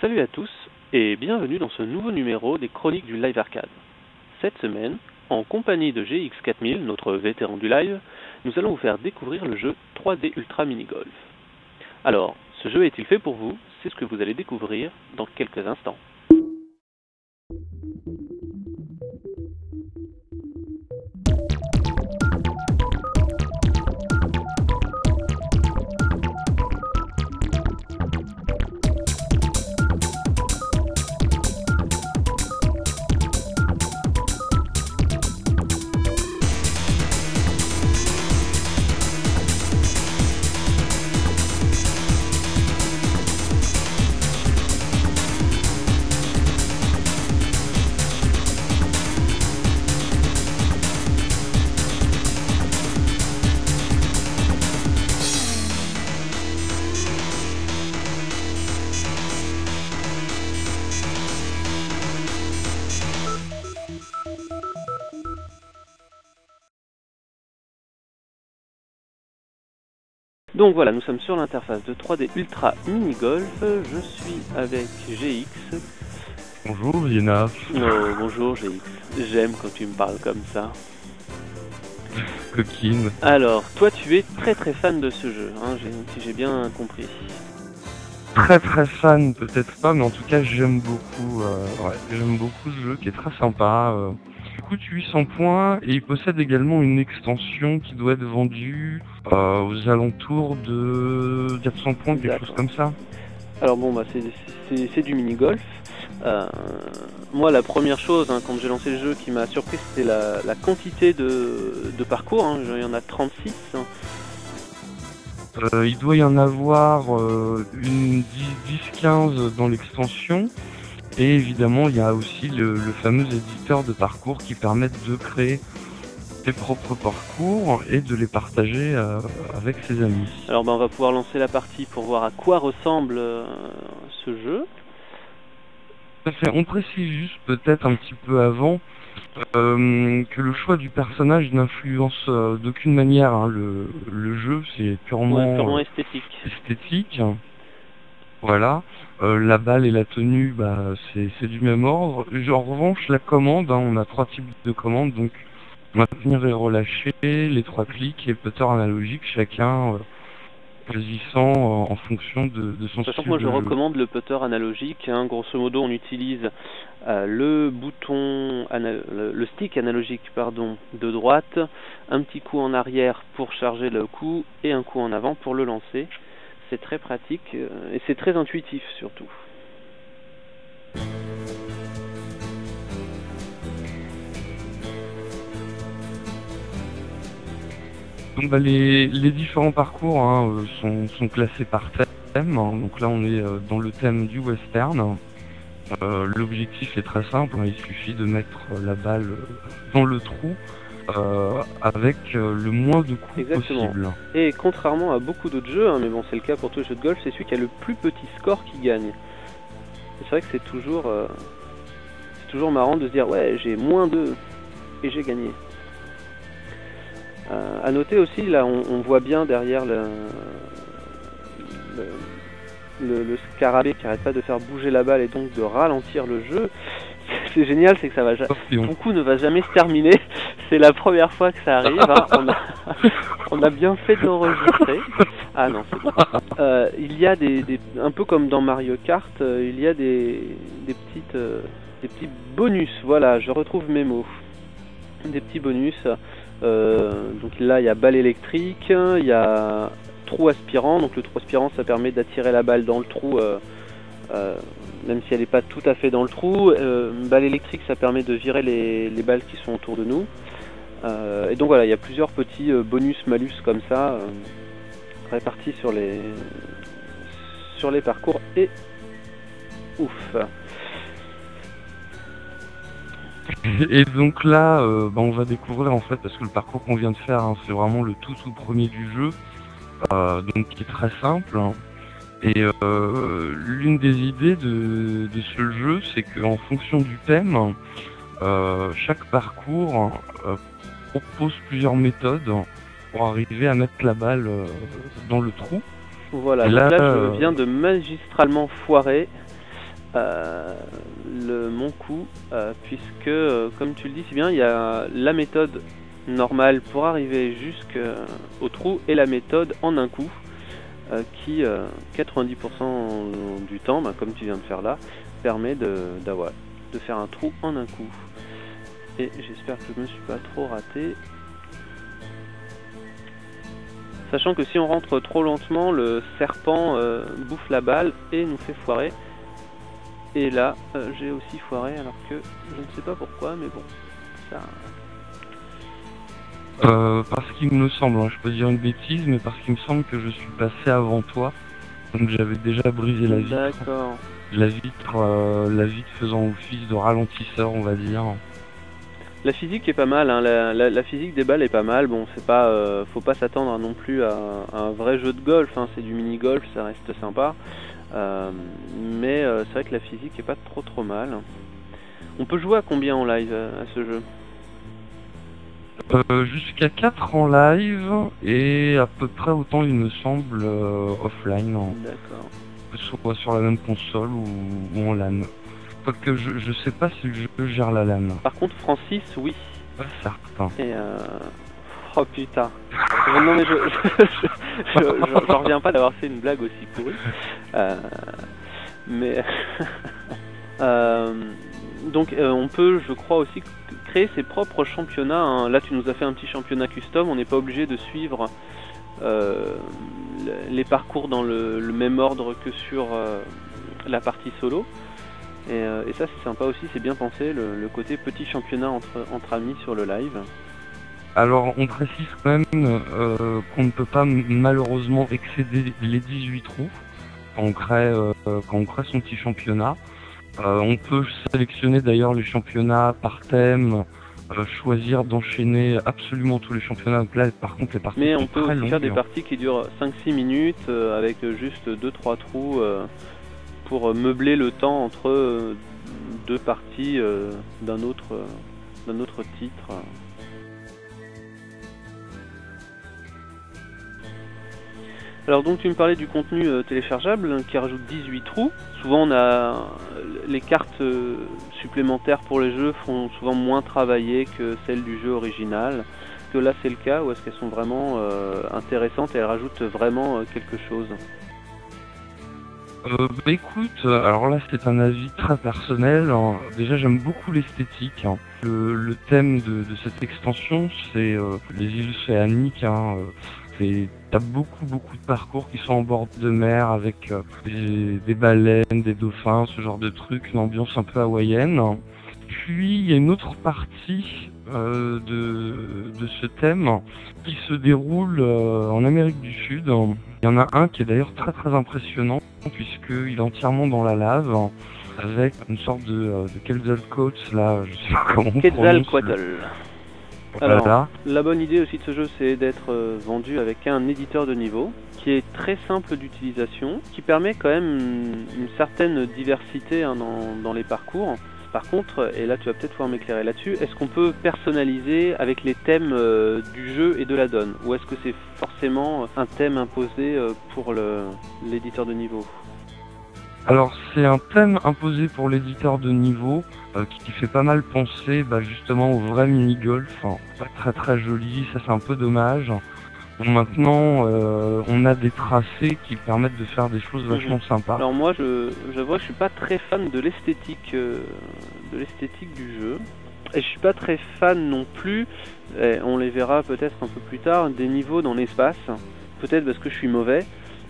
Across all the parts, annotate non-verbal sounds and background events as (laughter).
Salut à tous et bienvenue dans ce nouveau numéro des Chroniques du Live Arcade. Cette semaine, en compagnie de GX4000, notre vétéran du live, nous allons vous faire découvrir le jeu 3D Ultra Mini Golf. Alors, ce jeu est-il fait pour vous? C'est ce que vous allez découvrir dans quelques instants. Donc voilà, nous sommes sur l'interface de 3D Ultra Mini Golf. Je suis avec GX. Bonjour Vienna. Oh, bonjour GX. J'aime quand tu me parles comme ça. Coquine. Alors, toi tu es très très fan de ce jeu, hein, si j'ai bien compris. Très très fan, peut-être pas, mais en tout cas j'aime beaucoup. euh, ouais, j'aime beaucoup ce jeu qui est très sympa. euh. Il coûte 800 points et il possède également une extension qui doit être vendue euh, aux alentours de 400 points, quelque chose comme ça. Alors bon, bah c'est- du mini golf. Euh, moi, la première chose hein, quand j'ai lancé le jeu qui m'a surpris, c'était la, la quantité de, de parcours. hein. Il y en a 36. hein. Euh, il doit y en avoir euh, une 10-15 dans l'extension. Et évidemment, il y a aussi le, le fameux éditeur de parcours qui permet de créer ses propres parcours et de les partager euh, avec ses amis. Alors bah, on va pouvoir lancer la partie pour voir à quoi ressemble euh, ce jeu. On précise juste peut-être un petit peu avant euh, que le choix du personnage n'influence d'aucune manière hein, le, le jeu, c'est purement, Ouais, purement esthétique. esthétique. Voilà. Euh, la balle et la tenue, bah, c'est du même ordre. En revanche, la commande, hein, on a trois types de commandes, donc maintenir et relâcher, les trois clics et putter analogique, chacun euh, choisissant euh, en fonction de, de son Sachant que moi je recommande le putter analogique. hein. Grosso modo, on utilise euh, le bouton, le stick analogique pardon, de droite, un petit coup en arrière pour charger le coup et un coup en avant pour le lancer. C'est très pratique euh, et c'est très intuitif surtout. Donc bah, les, les différents parcours hein, euh, sont, sont classés par thème. hein. Donc là on est euh, dans le thème du western. L'objectif est très simple, hein. il suffit de mettre la balle dans le trou euh, avec euh, le moins de coups Exactement. possible. Et contrairement à beaucoup d'autres jeux, hein, mais bon c'est le cas pour tous les jeux de golf, c'est celui qui a le plus petit score qui gagne. C'est vrai que c'est toujours, euh, c'est toujours marrant de se dire ouais j'ai moins 2 et j'ai gagné. À noter aussi là on, on voit bien derrière le, le, le- le scarabée qui arrête pas de faire bouger la balle et donc de ralentir le jeu. (laughs) C'est génial, c'est que ça va ja- Et on- ton coup ne va jamais se terminer. C'est la première fois que ça arrive. hein. (laughs) On, a, (laughs) on a bien fait de l'enregistrer. Ah non, c'est bon. Euh, il y a des, des- un peu comme dans Mario Kart, euh, il y a des, des petites, euh, des petits bonus. Voilà, je retrouve mes mots. Des petits bonus. Donc là, il y a balle électrique, il y a trou aspirant. Donc le trou aspirant, ça permet d'attirer la balle dans le trou. même si elle n'est pas tout à fait dans le trou, Euh, balle électrique ça permet de virer les, les balles qui sont autour de nous. Euh, et donc voilà, il y a plusieurs petits euh, bonus malus comme ça euh, répartis sur les sur les parcours et ouf. Et donc là, bah, on va découvrir en fait, parce que le parcours qu'on vient de faire, hein, c'est vraiment le tout tout premier du jeu, donc qui est très simple. hein. Et l'une des idées de, de ce jeu, c'est qu'en fonction du thème, chaque parcours propose plusieurs méthodes pour arriver à mettre la balle euh, dans le trou. Voilà, donc là, là, euh, je viens de magistralement foirer le mon coup, puisque, comme tu le dis si bien, il y a la méthode normale pour arriver jusqu'au trou et la méthode en un coup, qui 90% du temps, ben, comme tu viens de faire là, permet de, de faire un trou en un coup. Et j'espère que je me suis pas trop raté. Sachant que si on rentre trop lentement, le serpent euh, bouffe la balle et nous fait foirer. Et là, euh, j'ai aussi foiré alors que je ne sais pas pourquoi, mais bon, ça... Euh, parce qu'il me semble, hein, je peux dire une bêtise, mais parce qu'il me semble que je suis passé avant toi, donc j'avais déjà brisé la vitre. D'accord. La vitre, euh, la vitre faisant office de ralentisseur, on va dire. La physique est pas mal, hein. la, physique des balles est pas mal. Bon, c'est pas, euh, faut pas s'attendre non plus à, un vrai jeu de golf. Hein. C'est du mini golf, ça reste sympa. Euh, mais euh, c'est vrai que la physique est pas trop trop mal. On peut jouer à combien en live à ce jeu? Jusqu'à 4 en live et à peu près autant il me semble offline. D'accord. Soit sur la même console ou, ou en LAN que je, je sais pas si je gère la lame. Par contre, Francis, oui. Pas certain. Et euh... Oh putain. non mais je, (laughs) je, reviens pas d'avoir fait une blague aussi pourrie. Euh... Mais (laughs) euh... donc euh, on peut, je crois aussi créer ses propres championnats. Hein. Là, tu nous as fait un petit championnat custom. On n'est pas obligé de suivre euh, les parcours dans le, le, même ordre que sur euh, la partie solo. Euh, et, ça c'est sympa aussi, c'est bien pensé, le, côté petit championnat entre, entre amis sur le live. Alors on précise quand même euh, qu'on ne peut pas malheureusement excéder les 18 trous quand on crée, euh, quand on crée son petit championnat. on peut sélectionner d'ailleurs les championnats par thème, choisir d'enchaîner absolument tous les championnats. Donc là, par contre, les parties Mais on peut aussi faire des parties qui durent 5-6 minutes avec juste 2-3 trous pour euh, meubler le temps entre euh, deux parties euh, d'un autre, d'un autre titre. Alors donc tu me parlais du contenu téléchargeable hein, qui rajoute 18 trous. Souvent on a les cartes supplémentaires pour les jeux font souvent moins travailler que celles du jeu original. Que là c'est le cas ou est-ce qu'elles sont vraiment intéressantes et elles rajoutent vraiment quelque chose? Euh, bah écoute, alors là c'est un avis très personnel. Hein. Déjà j'aime beaucoup l'esthétique. Hein. Le, thème de, cette extension c'est euh, les îles océaniques. Hein. Euh, t'as beaucoup beaucoup de parcours qui sont en bord de mer avec euh, des, baleines, des dauphins, ce genre de trucs, une ambiance un peu hawaïenne. Puis il y a une autre partie de, de ce thème qui se déroule en Amérique du Sud. Il y en a un qui est d'ailleurs très très impressionnant puisqu'il est entièrement dans la lave avec une sorte de, euh, de Quetzalcoatl là, je sais pas comment on Quetzalcoatl. Alors, la bonne idée aussi de ce jeu, c'est d'être euh, vendu avec un éditeur de niveau qui est très simple d'utilisation, qui permet quand même une, certaine diversité hein, dans, dans les parcours. Par contre, et là tu vas peut-être pouvoir m'éclairer là-dessus, est-ce qu'on peut personnaliser avec les thèmes euh, du jeu et de la donne? Ou est-ce que c'est forcément un thème imposé euh, pour l'éditeur de niveau? Alors c'est un thème imposé pour l'éditeur de niveau euh, qui, fait pas mal penser bah, justement au vrai mini-golf. pas très très joli, ça c'est un peu dommage. Maintenant, euh, on a des tracés qui permettent de faire des choses vachement mhm. sympas. Alors moi, je, j'avoue, je suis pas très fan de l'esthétique, euh, de l'esthétique du jeu, et je suis pas très fan non plus. on les verra peut-être un peu plus tard des niveaux dans l'espace. Peut-être parce que je suis mauvais,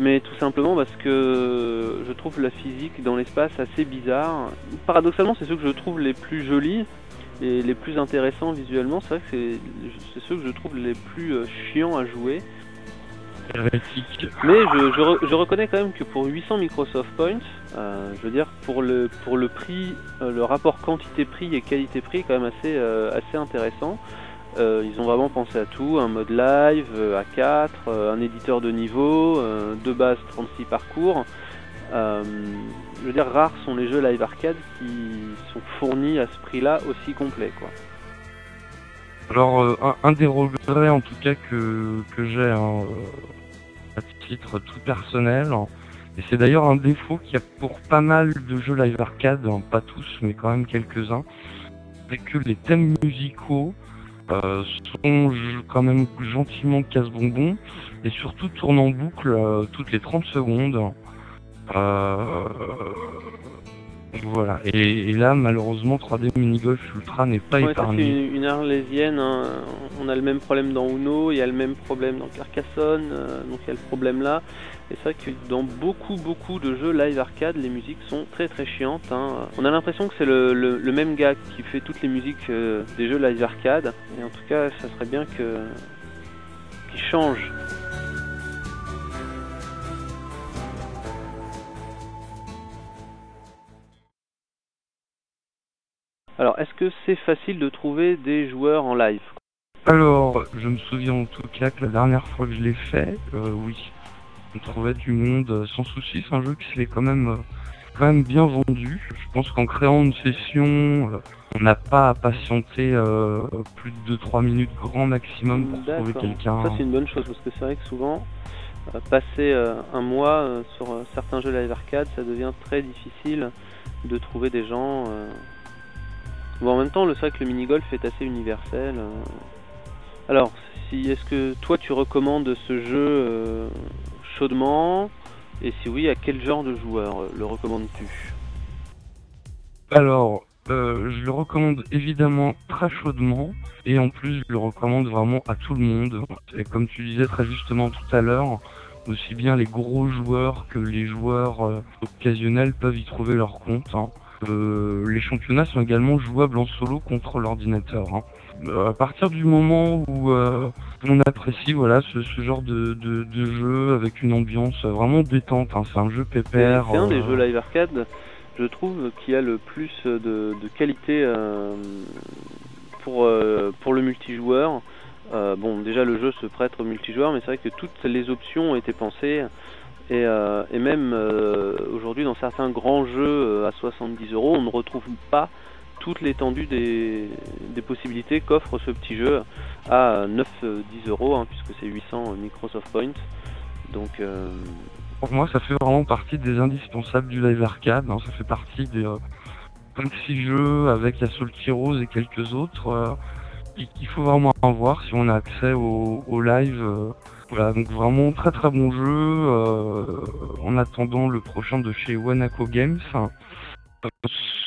mais tout simplement parce que je trouve la physique dans l'espace assez bizarre. Paradoxalement, c'est ceux que je trouve les plus jolis les, plus intéressants visuellement, c'est vrai que c'est ceux que je trouve les plus euh, chiants à jouer. Mais je, reconnais quand même que pour 800 Microsoft Points, euh, je veux dire pour le pour le prix, euh, le rapport quantité-prix et qualité-prix est quand même assez assez intéressant. ils ont vraiment pensé à tout, un mode live, à 4, un éditeur de niveau, de base 36 parcours. Je veux dire, rares sont les jeux live arcade qui sont fournis à ce prix-là aussi complet, quoi. Alors, euh, un, des regrets en tout cas que, que j'ai hein, euh, à titre tout personnel, Et c'est d'ailleurs un défaut qu'il y a pour pas mal de jeux live arcade, hein, pas tous, mais quand même quelques-uns, c'est que les thèmes musicaux euh, sont quand même gentiment casse-bonbons et surtout tournent en boucle toutes les 30 secondes. Euh, voilà. Et, là, malheureusement, 3D Minigolf Ultra n'est pas épargné. C'est une, une arlésienne. Hein. On a le même problème dans Uno, il y a le même problème dans Carcassonne, donc il y a le problème là. Et c'est vrai que dans beaucoup beaucoup de jeux live arcade, les musiques sont très très chiantes. Hein. On a l'impression que c'est le, même gars qui fait toutes les musiques euh, des jeux live arcade. Et en tout cas, ça serait bien que qu'il change. Alors, est-ce que c'est facile de trouver des joueurs en live Alors, je me souviens en tout cas que la dernière fois que je l'ai fait, euh, oui, on trouvait du monde euh, sans souci. C'est un jeu qui s'est quand même, euh, quand même bien vendu. Je pense qu'en créant une session, on n'a pas à patienter plus de 2-3 minutes grand maximum pour trouver quelqu'un. Ça c'est une bonne chose parce que c'est vrai que souvent, passer un mois sur certains jeux live arcade, ça devient très difficile de trouver des gens. Bon, en même temps, le que le mini-golf est assez universel. Alors, si est-ce que toi tu recommandes ce jeu chaudement? Et si oui, à quel genre de joueur euh, le recommandes-tu? Alors, euh, je le recommande évidemment très chaudement et en plus je le recommande vraiment à tout le monde. Et comme tu disais très justement tout à l'heure, aussi bien les gros joueurs que les joueurs euh, occasionnels peuvent y trouver leur compte. Hein. Les championnats sont également jouables en solo contre l'ordinateur. Hein. Euh, à partir du moment où euh, on apprécie voilà ce, genre de, jeu avec une ambiance vraiment détente, hein. c'est un jeu pépère. C'est un des euh, jeux live arcade, je trouve, qui a le plus de, qualité pour, pour le multijoueur. bon, déjà le jeu se prête au multijoueur, mais c'est vrai que toutes les options ont été pensées. Et, et même aujourd'hui, dans certains grands jeux à 70 euros, on ne retrouve pas toute l'étendue des, possibilités qu'offre ce petit jeu à 9-10 euros, hein, puisque c'est 800 Microsoft Points. Donc, euh, Pour moi, ça fait vraiment partie des indispensables du live arcade. Hein. ça fait partie des 26 euh, jeux avec la Soul Heroes et quelques autres euh, qu'il faut vraiment avoir si on a accès au, live. Voilà, donc vraiment très très bon jeu. en attendant le prochain de chez Wanako Games.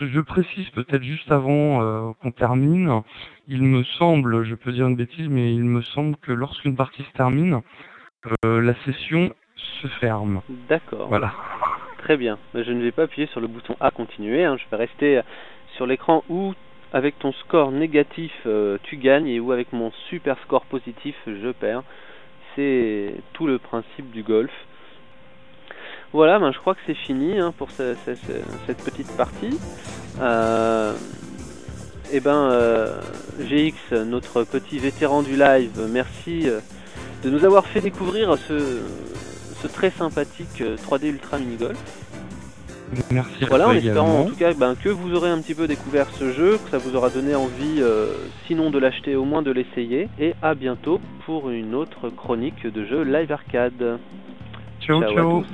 Je précise peut-être juste avant euh, qu'on termine, il me semble, je peux dire une bêtise, mais il me semble que lorsqu'une partie se termine, euh, la session se ferme. D'accord. Voilà. Très bien. Je ne vais pas appuyer sur le bouton A continuer. Hein. Je vais rester sur l'écran où, avec ton score négatif, euh, tu gagnes et où, avec mon super score positif, je perds. Tout le principe du golf. Voilà, ben, je crois que c'est fini hein, pour cette petite partie. Euh, et eh ben, euh, GX, notre petit vétéran du live, merci euh, de nous avoir fait découvrir ce, très sympathique 3D euh, Ultra Mini Golf. Merci. Voilà, en espérant en tout cas ben, que vous aurez un petit peu découvert ce jeu, que ça vous aura donné envie, sinon de l'acheter, au moins de l'essayer. Et à bientôt pour une autre chronique de jeu live arcade. ciao. ciao.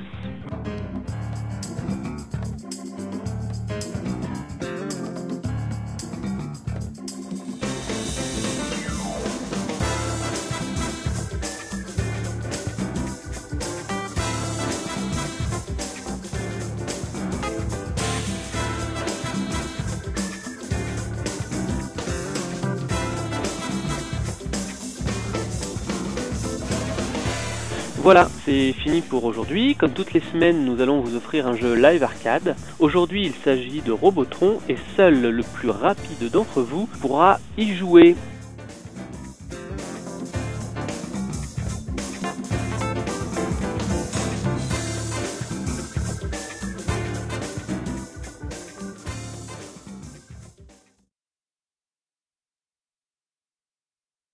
Voilà, c'est fini pour aujourd'hui. Comme toutes les semaines, nous allons vous offrir un jeu live arcade. Aujourd'hui, il s'agit de Robotron et seul le plus rapide d'entre vous pourra y jouer.